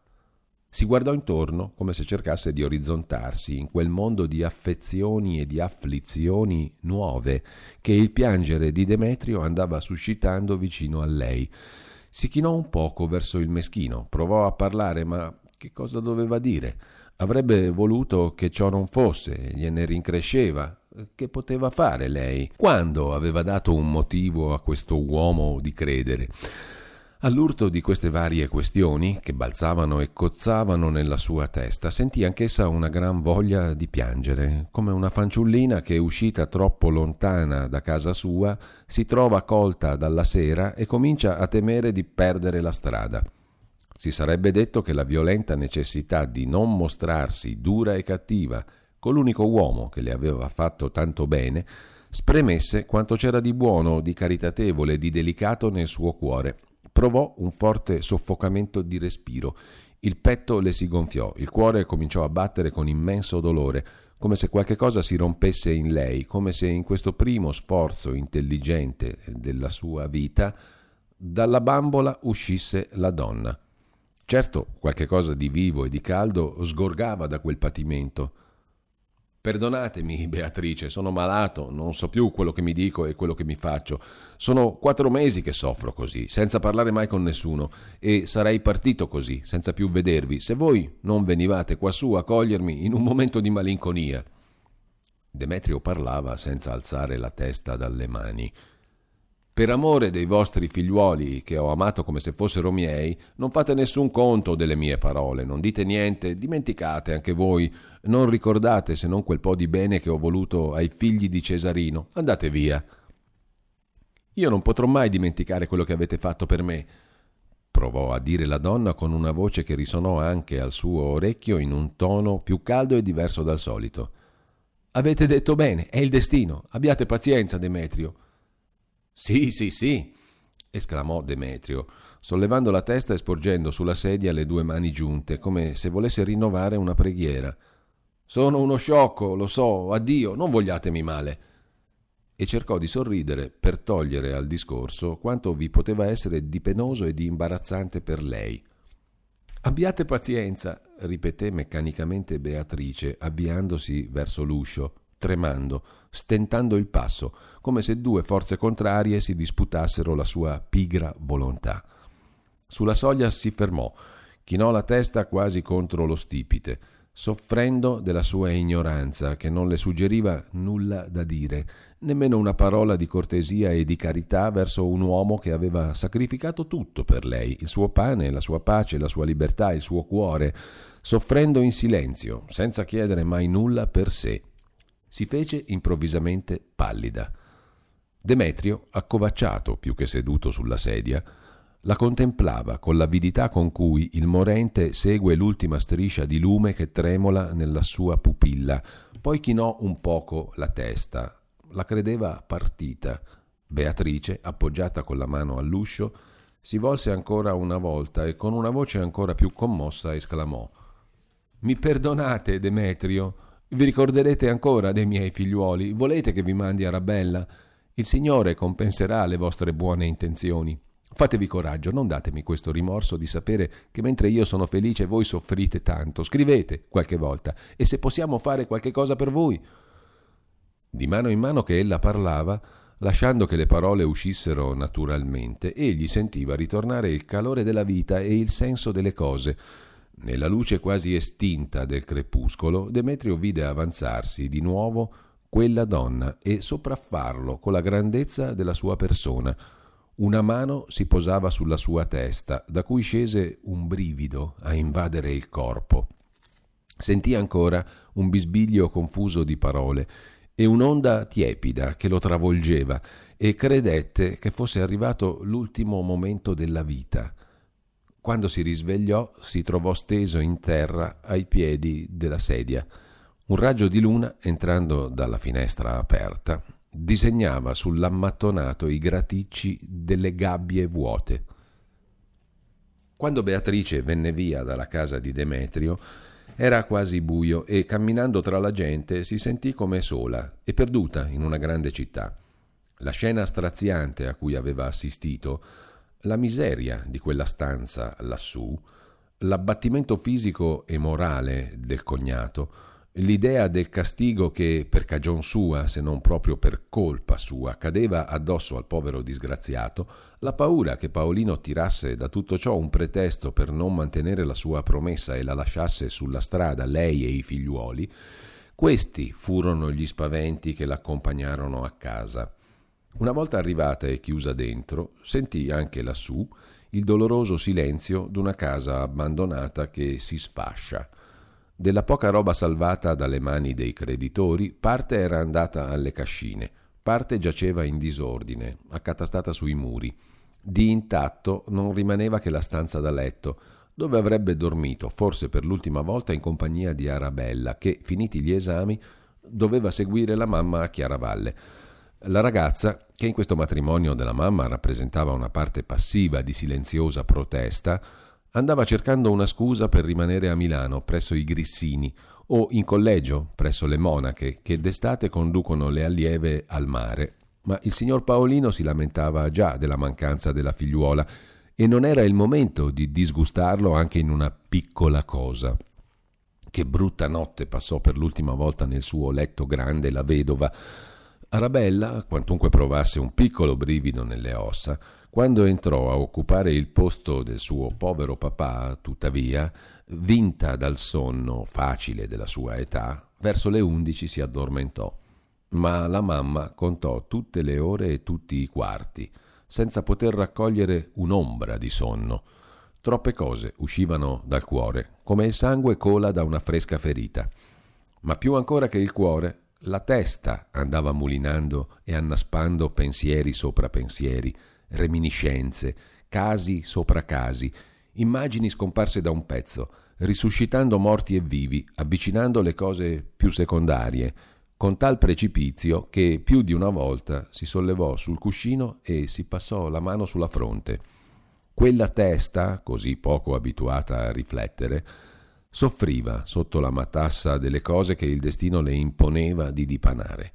Si guardò intorno come se cercasse di orizzontarsi in quel mondo di affezioni e di afflizioni nuove che il piangere di Demetrio andava suscitando vicino a lei. Si chinò un poco verso il meschino, provò a parlare, ma che cosa doveva dire? Avrebbe voluto che ciò non fosse, gliene rincresceva. Che poteva fare lei? Quando aveva dato un motivo a questo uomo di credere? All'urto di queste varie questioni, che balzavano e cozzavano nella sua testa, sentì anch'essa una gran voglia di piangere, come una fanciullina che, uscita troppo lontana da casa sua, si trova colta dalla sera e comincia a temere di perdere la strada. Si sarebbe detto che la violenta necessità di non mostrarsi dura e cattiva con l'unico uomo che le aveva fatto tanto bene, spremesse quanto c'era di buono, di caritatevole, di delicato nel suo cuore Provò un forte soffocamento di respiro. Il petto le si gonfiò, il cuore cominciò a battere con immenso dolore, come se qualche cosa si rompesse in lei, come se in questo primo sforzo intelligente della sua vita dalla bambola uscisse la donna. Certo, qualche cosa di vivo e di caldo sgorgava da quel patimento, Perdonatemi, Beatrice, sono malato, non so più quello che mi dico e quello che mi faccio. Sono quattro mesi che soffro così, senza parlare mai con nessuno, e sarei partito così, senza più vedervi, se voi non venivate quassù a cogliermi in un momento di malinconia. Demetrio parlava senza alzare la testa dalle mani. Per amore dei vostri figliuoli, che ho amato come se fossero miei, non fate nessun conto delle mie parole, non dite niente, dimenticate anche voi, non ricordate se non quel po' di bene che ho voluto ai figli di Cesarino. Andate via. Io non potrò mai dimenticare quello che avete fatto per me, provò a dire la donna con una voce che risonò anche al suo orecchio in un tono più caldo e diverso dal solito. Avete detto bene, è il destino. Abbiate pazienza, Demetrio. Sì, sì, sì, esclamò Demetrio, sollevando la testa e sporgendo sulla sedia le due mani giunte, come se volesse rinnovare una preghiera. Sono uno sciocco, lo so, addio, non vogliatemi male. E cercò di sorridere per togliere al discorso quanto vi poteva essere di penoso e di imbarazzante per lei. Abbiate pazienza, ripeté meccanicamente Beatrice, avviandosi verso l'uscio, tremando, stentando il passo, come se due forze contrarie si disputassero la sua pigra volontà. Sulla soglia si fermò, chinò la testa quasi contro lo stipite, soffrendo della sua ignoranza, che non le suggeriva nulla da dire, nemmeno una parola di cortesia e di carità verso un uomo che aveva sacrificato tutto per lei, il suo pane, la sua pace, la sua libertà, il suo cuore, soffrendo in silenzio, senza chiedere mai nulla per sé. Si fece improvvisamente pallida. Demetrio, accovacciato più che seduto sulla sedia, la contemplava con l'avidità con cui il morente segue l'ultima striscia di lume che tremola nella sua pupilla, poi chinò un poco la testa. La credeva partita. Beatrice, appoggiata con la mano all'uscio, si volse ancora una volta e con una voce ancora più commossa esclamò Mi perdonate, Demetrio? Vi ricorderete ancora dei miei figliuoli? Volete che vi mandi Arabella? Il Signore compenserà le vostre buone intenzioni. Fatevi coraggio, non datemi questo rimorso di sapere che mentre io sono felice voi soffrite tanto. Scrivete qualche volta e se possiamo fare qualche cosa per voi. Di mano in mano che ella parlava, lasciando che le parole uscissero naturalmente, egli sentiva ritornare il calore della vita e il senso delle cose. Nella luce quasi estinta del crepuscolo, Demetrio vide avanzarsi di nuovo quella donna e sopraffarlo con la grandezza della sua persona. Una mano si posava sulla sua testa, da cui scese un brivido a invadere il corpo. Sentì ancora un bisbiglio confuso di parole e un'onda tiepida che lo travolgeva e credette che fosse arrivato l'ultimo momento della vita. Quando si risvegliò si trovò steso in terra ai piedi della sedia. Un raggio di luna, entrando dalla finestra aperta, disegnava sull'ammattonato i graticci delle gabbie vuote. Quando Beatrice venne via dalla casa di Demetrio, era quasi buio e camminando tra la gente si sentì come sola e perduta in una grande città. La scena straziante a cui aveva assistito, la miseria di quella stanza lassù, L'abbattimento fisico e morale del cognato, l'idea del castigo che per cagion sua, se non proprio per colpa sua, cadeva addosso al povero disgraziato, la paura che Paolino tirasse da tutto ciò un pretesto per non mantenere la sua promessa e la lasciasse sulla strada lei e i figliuoli, questi furono gli spaventi che l'accompagnarono a casa. Una volta arrivata e chiusa dentro, sentì anche lassù il doloroso silenzio d'una casa abbandonata che si sfascia. Della poca roba salvata dalle mani dei creditori, parte era andata alle cascine, parte giaceva in disordine, accatastata sui muri. Di intatto non rimaneva che la stanza da letto, dove avrebbe dormito, forse per l'ultima volta in compagnia di Arabella, che, finiti gli esami, doveva seguire la mamma a Chiaravalle. La ragazza, che in questo matrimonio della mamma rappresentava una parte passiva di silenziosa protesta, andava cercando una scusa per rimanere a Milano presso i Grissini o in collegio presso le monache che d'estate conducono le allieve al mare. Ma il signor Paolino si lamentava già della mancanza della figliuola e non era il momento di disgustarlo anche in una piccola cosa. Che brutta notte passò per l'ultima volta nel suo letto grande la vedova, Arabella, quantunque provasse un piccolo brivido nelle ossa, quando entrò a occupare il posto del suo povero papà, tuttavia, vinta dal sonno facile della sua età, verso le undici si addormentò. Ma la mamma contò tutte le ore e tutti i quarti, senza poter raccogliere un'ombra di sonno. Troppe cose uscivano dal cuore, come il sangue cola da una fresca ferita. Ma più ancora che il cuore, la testa andava mulinando e annaspando pensieri sopra pensieri, reminiscenze, casi sopra casi, immagini scomparse da un pezzo, risuscitando morti e vivi, avvicinando le cose più secondarie, con tal precipizio che più di una volta si sollevò sul cuscino e si passò la mano sulla fronte. Quella testa, così poco abituata a riflettere, soffriva sotto la matassa delle cose che il destino le imponeva di dipanare.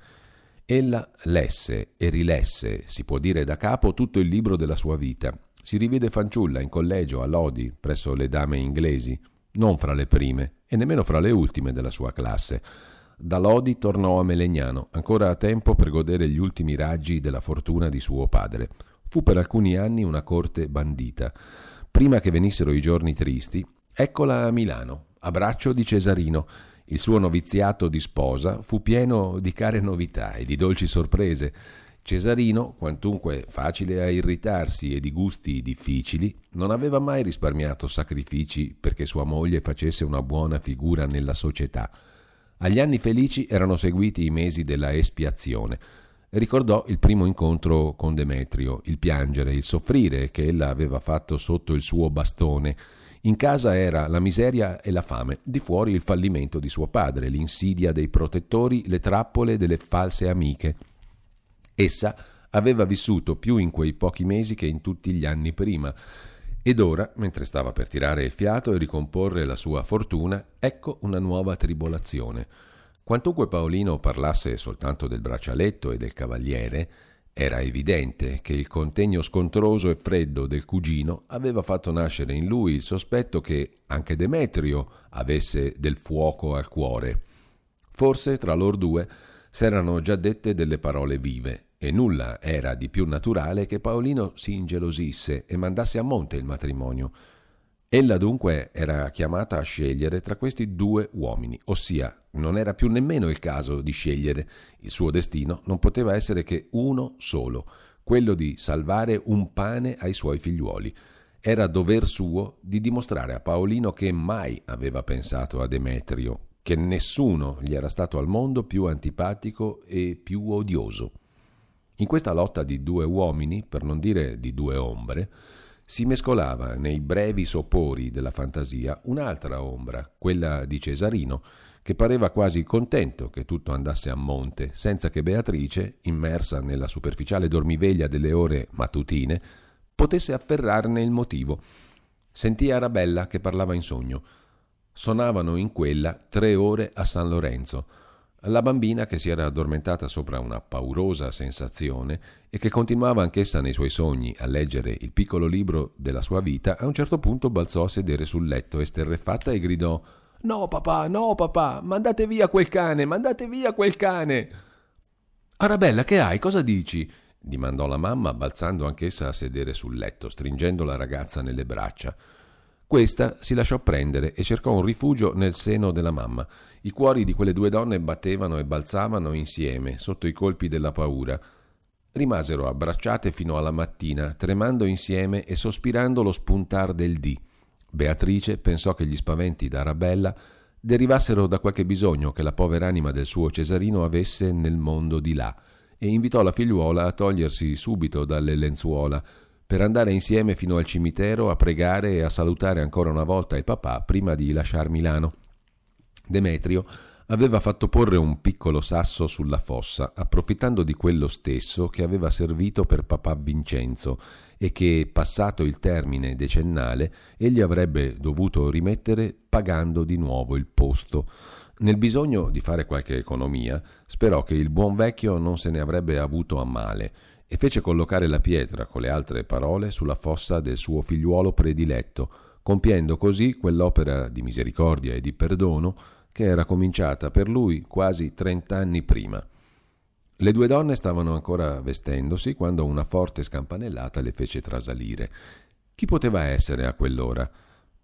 Ella lesse e rilesse, si può dire da capo, tutto il libro della sua vita. Si rivide fanciulla in collegio a Lodi, presso le dame inglesi, non fra le prime e nemmeno fra le ultime della sua classe. Da Lodi tornò a Melegnano, ancora a tempo per godere gli ultimi raggi della fortuna di suo padre. Fu per alcuni anni una corte bandita. Prima che venissero i giorni tristi, eccola a Milano, a braccio di Cesarino. Il suo noviziato di sposa fu pieno di care novità e di dolci sorprese. Cesarino, quantunque facile a irritarsi e di gusti difficili, non aveva mai risparmiato sacrifici perché sua moglie facesse una buona figura nella società. Agli anni felici erano seguiti i mesi della espiazione. Ricordò il primo incontro con Demetrio, il piangere, il soffrire che ella aveva fatto sotto il suo bastone, in casa era la miseria e la fame, di fuori il fallimento di suo padre, l'insidia dei protettori, le trappole delle false amiche. Essa aveva vissuto più in quei pochi mesi che in tutti gli anni prima. Ed ora, mentre stava per tirare il fiato e ricomporre la sua fortuna, ecco una nuova tribolazione. Quantunque Paolino parlasse soltanto del braccialetto e del cavaliere, era evidente che il contegno scontroso e freddo del cugino aveva fatto nascere in lui il sospetto che anche Demetrio avesse del fuoco al cuore. Forse tra loro due s'erano già dette delle parole vive e nulla era di più naturale che Paolino si ingelosisse e mandasse a monte il matrimonio. Ella dunque era chiamata a scegliere tra questi due uomini, ossia non era più nemmeno il caso di scegliere. Il suo destino non poteva essere che uno solo, quello di salvare un pane ai suoi figliuoli. Era dover suo di dimostrare a Paolino che mai aveva pensato a Demetrio, che nessuno gli era stato al mondo più antipatico e più odioso. In questa lotta di due uomini, per non dire di due ombre, si mescolava nei brevi sopori della fantasia un'altra ombra, quella di Cesarino, che pareva quasi contento che tutto andasse a monte, senza che Beatrice, immersa nella superficiale dormiveglia delle ore mattutine, potesse afferrarne il motivo. Sentì Arabella che parlava in sogno. Sonavano in quella tre ore a San Lorenzo. La bambina, che si era addormentata sopra una paurosa sensazione e che continuava anch'essa nei suoi sogni a leggere il piccolo libro della sua vita, a un certo punto balzò a sedere sul letto esterrefatta e gridò No papà, no papà, mandate via quel cane, mandate via quel cane. Arabella, che hai? Cosa dici? dimandò la mamma, balzando anch'essa a sedere sul letto, stringendo la ragazza nelle braccia. Questa si lasciò prendere e cercò un rifugio nel seno della mamma. I cuori di quelle due donne battevano e balzavano insieme, sotto i colpi della paura. Rimasero abbracciate fino alla mattina, tremando insieme e sospirando lo spuntar del dì. Beatrice pensò che gli spaventi d'Arabella derivassero da qualche bisogno che la povera anima del suo Cesarino avesse nel mondo di là, e invitò la figliuola a togliersi subito dalle lenzuola, per andare insieme fino al cimitero a pregare e a salutare ancora una volta il papà prima di lasciar Milano. Demetrio aveva fatto porre un piccolo sasso sulla fossa, approfittando di quello stesso che aveva servito per papà Vincenzo e che, passato il termine decennale, egli avrebbe dovuto rimettere pagando di nuovo il posto. Nel bisogno di fare qualche economia, sperò che il buon vecchio non se ne avrebbe avuto a male e fece collocare la pietra con le altre parole sulla fossa del suo figliuolo prediletto, compiendo così quell'opera di misericordia e di perdono che era cominciata per lui quasi trent'anni prima. Le due donne stavano ancora vestendosi quando una forte scampanellata le fece trasalire. Chi poteva essere a quell'ora?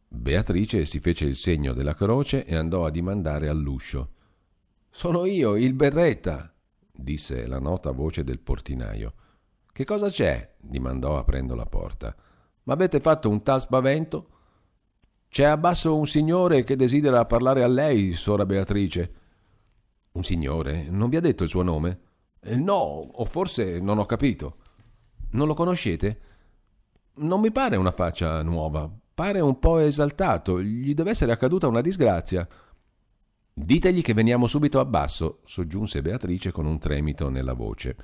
Beatrice si fece il segno della croce e andò a dimandare all'uscio. Sono io, il berretta, disse la nota voce del portinaio. Che cosa c'è? dimandò aprendo la porta. M'avete fatto un tal spavento? C'è abbasso un signore che desidera parlare a lei, sora Beatrice. Un signore? Non vi ha detto il suo nome? Eh, no, o forse non ho capito. Non lo conoscete? Non mi pare una faccia nuova. Pare un po' esaltato. Gli deve essere accaduta una disgrazia. Ditegli che veniamo subito a basso, soggiunse Beatrice con un tremito nella voce.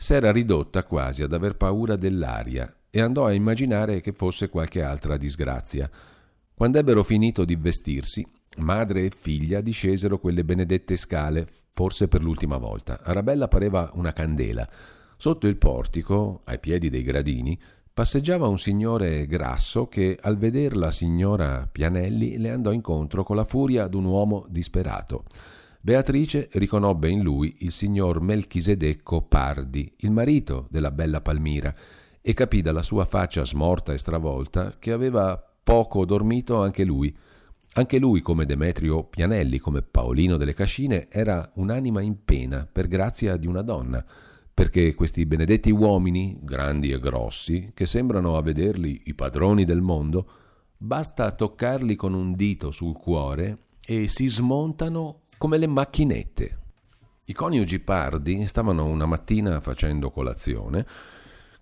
S'era ridotta quasi ad aver paura dell'aria e andò a immaginare che fosse qualche altra disgrazia. Quando ebbero finito di vestirsi, madre e figlia discesero quelle benedette scale, forse per l'ultima volta. Arabella pareva una candela. Sotto il portico, ai piedi dei gradini, passeggiava un signore grasso che, al veder la signora Pianelli, le andò incontro con la furia d'un uomo disperato. Beatrice riconobbe in lui il signor Melchisedecco Pardi, il marito della bella Palmira, e capì dalla sua faccia smorta e stravolta che aveva poco dormito anche lui. Anche lui, come Demetrio Pianelli, come Paolino delle Cascine, era un'anima in pena per grazia di una donna, perché questi benedetti uomini, grandi e grossi, che sembrano a vederli i padroni del mondo, basta toccarli con un dito sul cuore e si smontano come le macchinette. I coniugi pardi stavano una mattina facendo colazione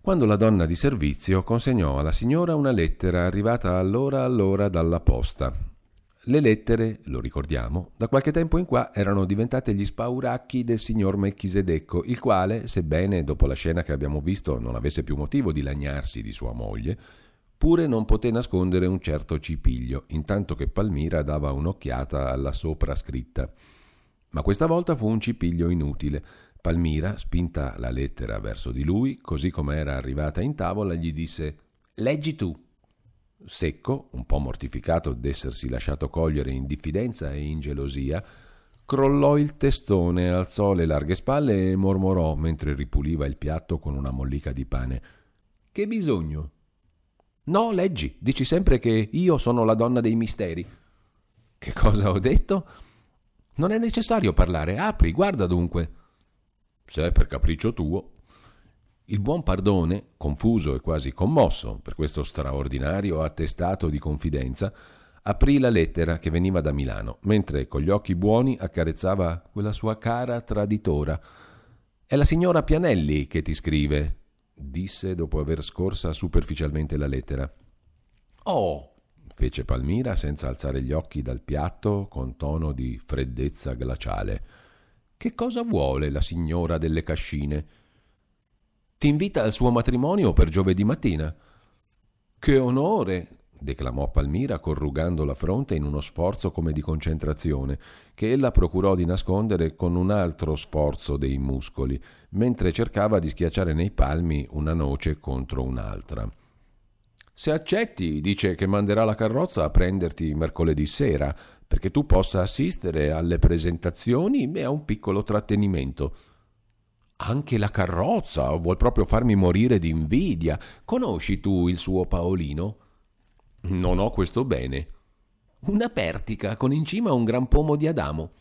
quando la donna di servizio consegnò alla signora una lettera arrivata allora allora dalla posta. Le lettere, lo ricordiamo, da qualche tempo in qua erano diventate gli spauracchi del signor Melchisedecco, il quale, sebbene dopo la scena che abbiamo visto non avesse più motivo di lagnarsi di sua moglie, pure non poté nascondere un certo cipiglio, intanto che Palmira dava un'occhiata alla sopra scritta. Ma questa volta fu un cipiglio inutile, Palmira, spinta la lettera verso di lui, così come era arrivata in tavola, gli disse Leggi tu. Secco, un po' mortificato d'essersi lasciato cogliere in diffidenza e in gelosia, crollò il testone, alzò le larghe spalle e mormorò mentre ripuliva il piatto con una mollica di pane. Che bisogno? No, leggi, dici sempre che io sono la donna dei misteri. Che cosa ho detto? Non è necessario parlare, apri, guarda dunque se è per capriccio tuo. Il buon Pardone, confuso e quasi commosso per questo straordinario attestato di confidenza, aprì la lettera che veniva da Milano, mentre con gli occhi buoni accarezzava quella sua cara traditora. È la signora Pianelli che ti scrive, disse dopo aver scorsa superficialmente la lettera. Oh, fece Palmira senza alzare gli occhi dal piatto con tono di freddezza glaciale. Che cosa vuole la signora delle cascine? Ti invita al suo matrimonio per giovedì mattina. Che onore! Declamò Palmira corrugando la fronte in uno sforzo come di concentrazione, che ella procurò di nascondere con un altro sforzo dei muscoli, mentre cercava di schiacciare nei palmi una noce contro un'altra. Se accetti, dice che manderà la carrozza a prenderti mercoledì sera, perché tu possa assistere alle presentazioni e a un piccolo trattenimento. Anche la carrozza vuol proprio farmi morire di invidia. Conosci tu il suo Paolino? Non ho questo bene. Una pertica con in cima un gran pomo di Adamo.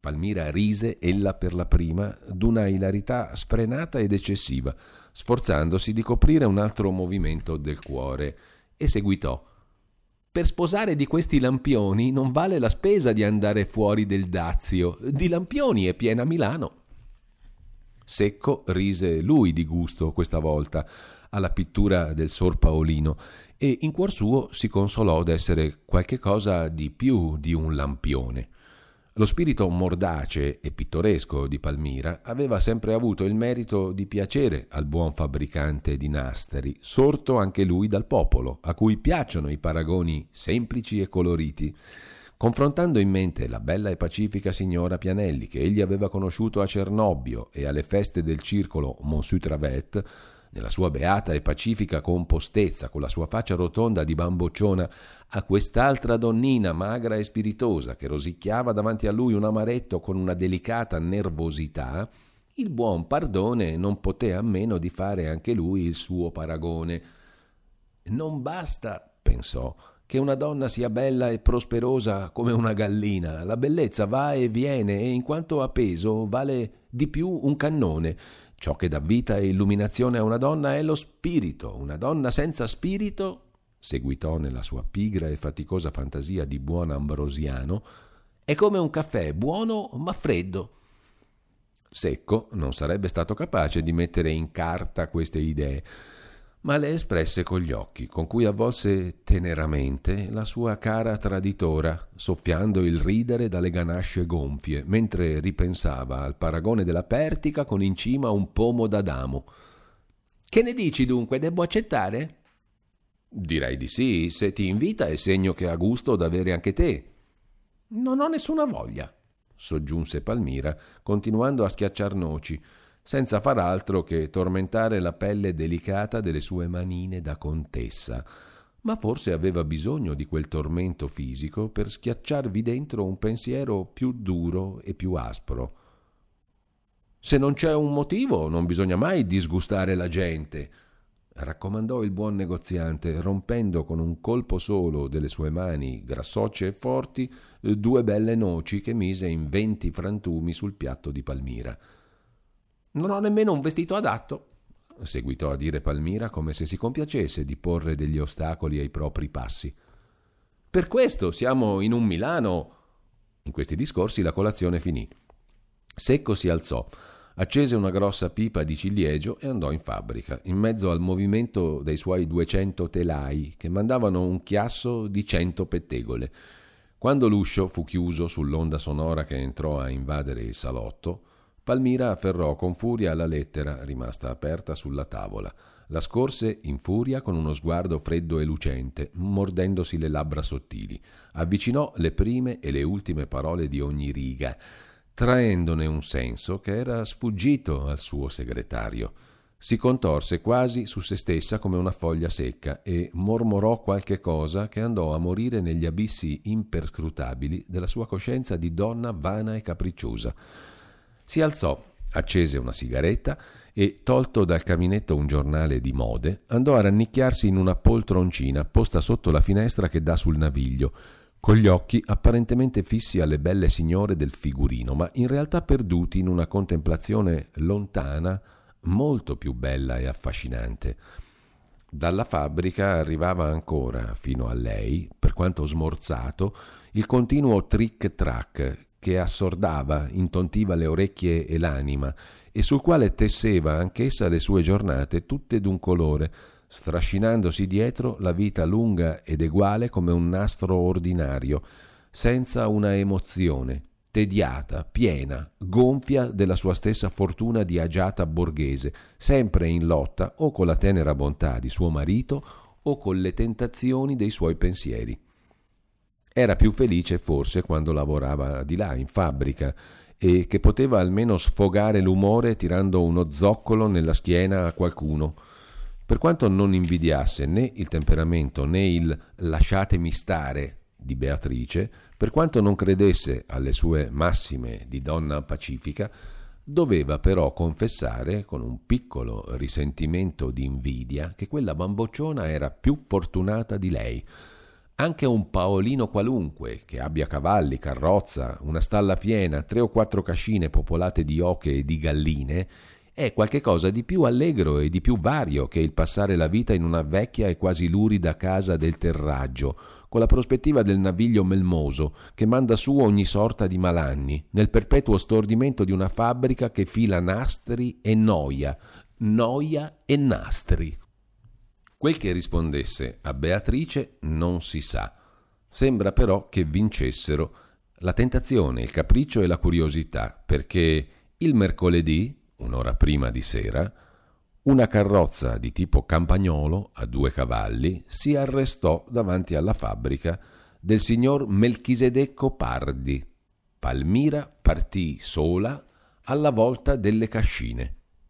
Palmira rise ella per la prima d'una ilarità sfrenata ed eccessiva, sforzandosi di coprire un altro movimento del cuore, e seguitò. Per sposare di questi lampioni non vale la spesa di andare fuori del dazio. Di lampioni è piena Milano. Secco rise lui di gusto questa volta alla pittura del Sor Paolino e in cuor suo si consolò d'essere qualche cosa di più di un lampione. Lo spirito mordace e pittoresco di Palmira aveva sempre avuto il merito di piacere al buon fabbricante di nasteri, sorto anche lui dal popolo, a cui piacciono i paragoni semplici e coloriti. Confrontando in mente la bella e pacifica signora Pianelli che egli aveva conosciuto a Cernobbio e alle feste del circolo Monsieur Travet, nella sua beata e pacifica compostezza, con la sua faccia rotonda di bambocciona, a quest'altra donnina magra e spiritosa che rosicchiava davanti a lui un amaretto con una delicata nervosità, il buon Pardone non poté a meno di fare anche lui il suo paragone. Non basta, pensò, che una donna sia bella e prosperosa come una gallina. La bellezza va e viene e in quanto a peso vale di più un cannone. Ciò che dà vita e illuminazione a una donna è lo spirito. Una donna senza spirito, seguitò nella sua pigra e faticosa fantasia di buon ambrosiano, è come un caffè buono ma freddo. Secco non sarebbe stato capace di mettere in carta queste idee ma le espresse con gli occhi, con cui avvolse teneramente la sua cara traditora, soffiando il ridere dalle ganasce gonfie, mentre ripensava al paragone della Pertica con in cima un pomo d'Adamo. Che ne dici dunque? Debbo accettare? Direi di sì, se ti invita è segno che ha gusto d'avere anche te. Non ho nessuna voglia, soggiunse Palmira, continuando a schiacciar noci senza far altro che tormentare la pelle delicata delle sue manine da contessa, ma forse aveva bisogno di quel tormento fisico per schiacciarvi dentro un pensiero più duro e più aspro. Se non c'è un motivo, non bisogna mai disgustare la gente, raccomandò il buon negoziante, rompendo con un colpo solo delle sue mani grassocce e forti due belle noci che mise in venti frantumi sul piatto di Palmira. Non ho nemmeno un vestito adatto, seguitò a dire Palmira come se si compiacesse di porre degli ostacoli ai propri passi. Per questo siamo in un Milano. In questi discorsi la colazione finì. Secco si alzò, accese una grossa pipa di ciliegio e andò in fabbrica, in mezzo al movimento dei suoi duecento telai che mandavano un chiasso di cento pettegole. Quando l'uscio fu chiuso sull'onda sonora che entrò a invadere il salotto, Palmira afferrò con furia la lettera rimasta aperta sulla tavola. La scorse in furia con uno sguardo freddo e lucente, mordendosi le labbra sottili. Avvicinò le prime e le ultime parole di ogni riga, traendone un senso che era sfuggito al suo segretario. Si contorse quasi su se stessa come una foglia secca e mormorò qualche cosa che andò a morire negli abissi imperscrutabili della sua coscienza di donna vana e capricciosa. Si alzò, accese una sigaretta e, tolto dal caminetto un giornale di mode, andò a rannicchiarsi in una poltroncina posta sotto la finestra che dà sul naviglio, con gli occhi apparentemente fissi alle belle signore del figurino, ma in realtà perduti in una contemplazione lontana, molto più bella e affascinante. Dalla fabbrica arrivava ancora, fino a lei, per quanto smorzato, il continuo trick-track che assordava, intontiva le orecchie e l'anima, e sul quale tesseva anch'essa le sue giornate tutte d'un colore, strascinandosi dietro la vita lunga ed eguale come un nastro ordinario, senza una emozione, tediata, piena, gonfia della sua stessa fortuna di agiata borghese, sempre in lotta o con la tenera bontà di suo marito o con le tentazioni dei suoi pensieri. Era più felice forse quando lavorava di là, in fabbrica, e che poteva almeno sfogare l'umore tirando uno zoccolo nella schiena a qualcuno. Per quanto non invidiasse né il temperamento né il lasciatemi stare di Beatrice, per quanto non credesse alle sue massime di donna pacifica, doveva però confessare, con un piccolo risentimento di invidia, che quella bambocciona era più fortunata di lei, anche un Paolino qualunque, che abbia cavalli, carrozza, una stalla piena, tre o quattro cascine popolate di oche e di galline, è qualche cosa di più allegro e di più vario che il passare la vita in una vecchia e quasi lurida casa del terraggio, con la prospettiva del naviglio melmoso che manda su ogni sorta di malanni, nel perpetuo stordimento di una fabbrica che fila nastri e noia, noia e nastri. Quel che rispondesse a Beatrice non si sa. Sembra però che vincessero la tentazione, il capriccio e la curiosità, perché il mercoledì, un'ora prima di sera, una carrozza di tipo campagnolo a due cavalli si arrestò davanti alla fabbrica del signor Melchisedecco Pardi. Palmira partì sola alla volta delle cascine.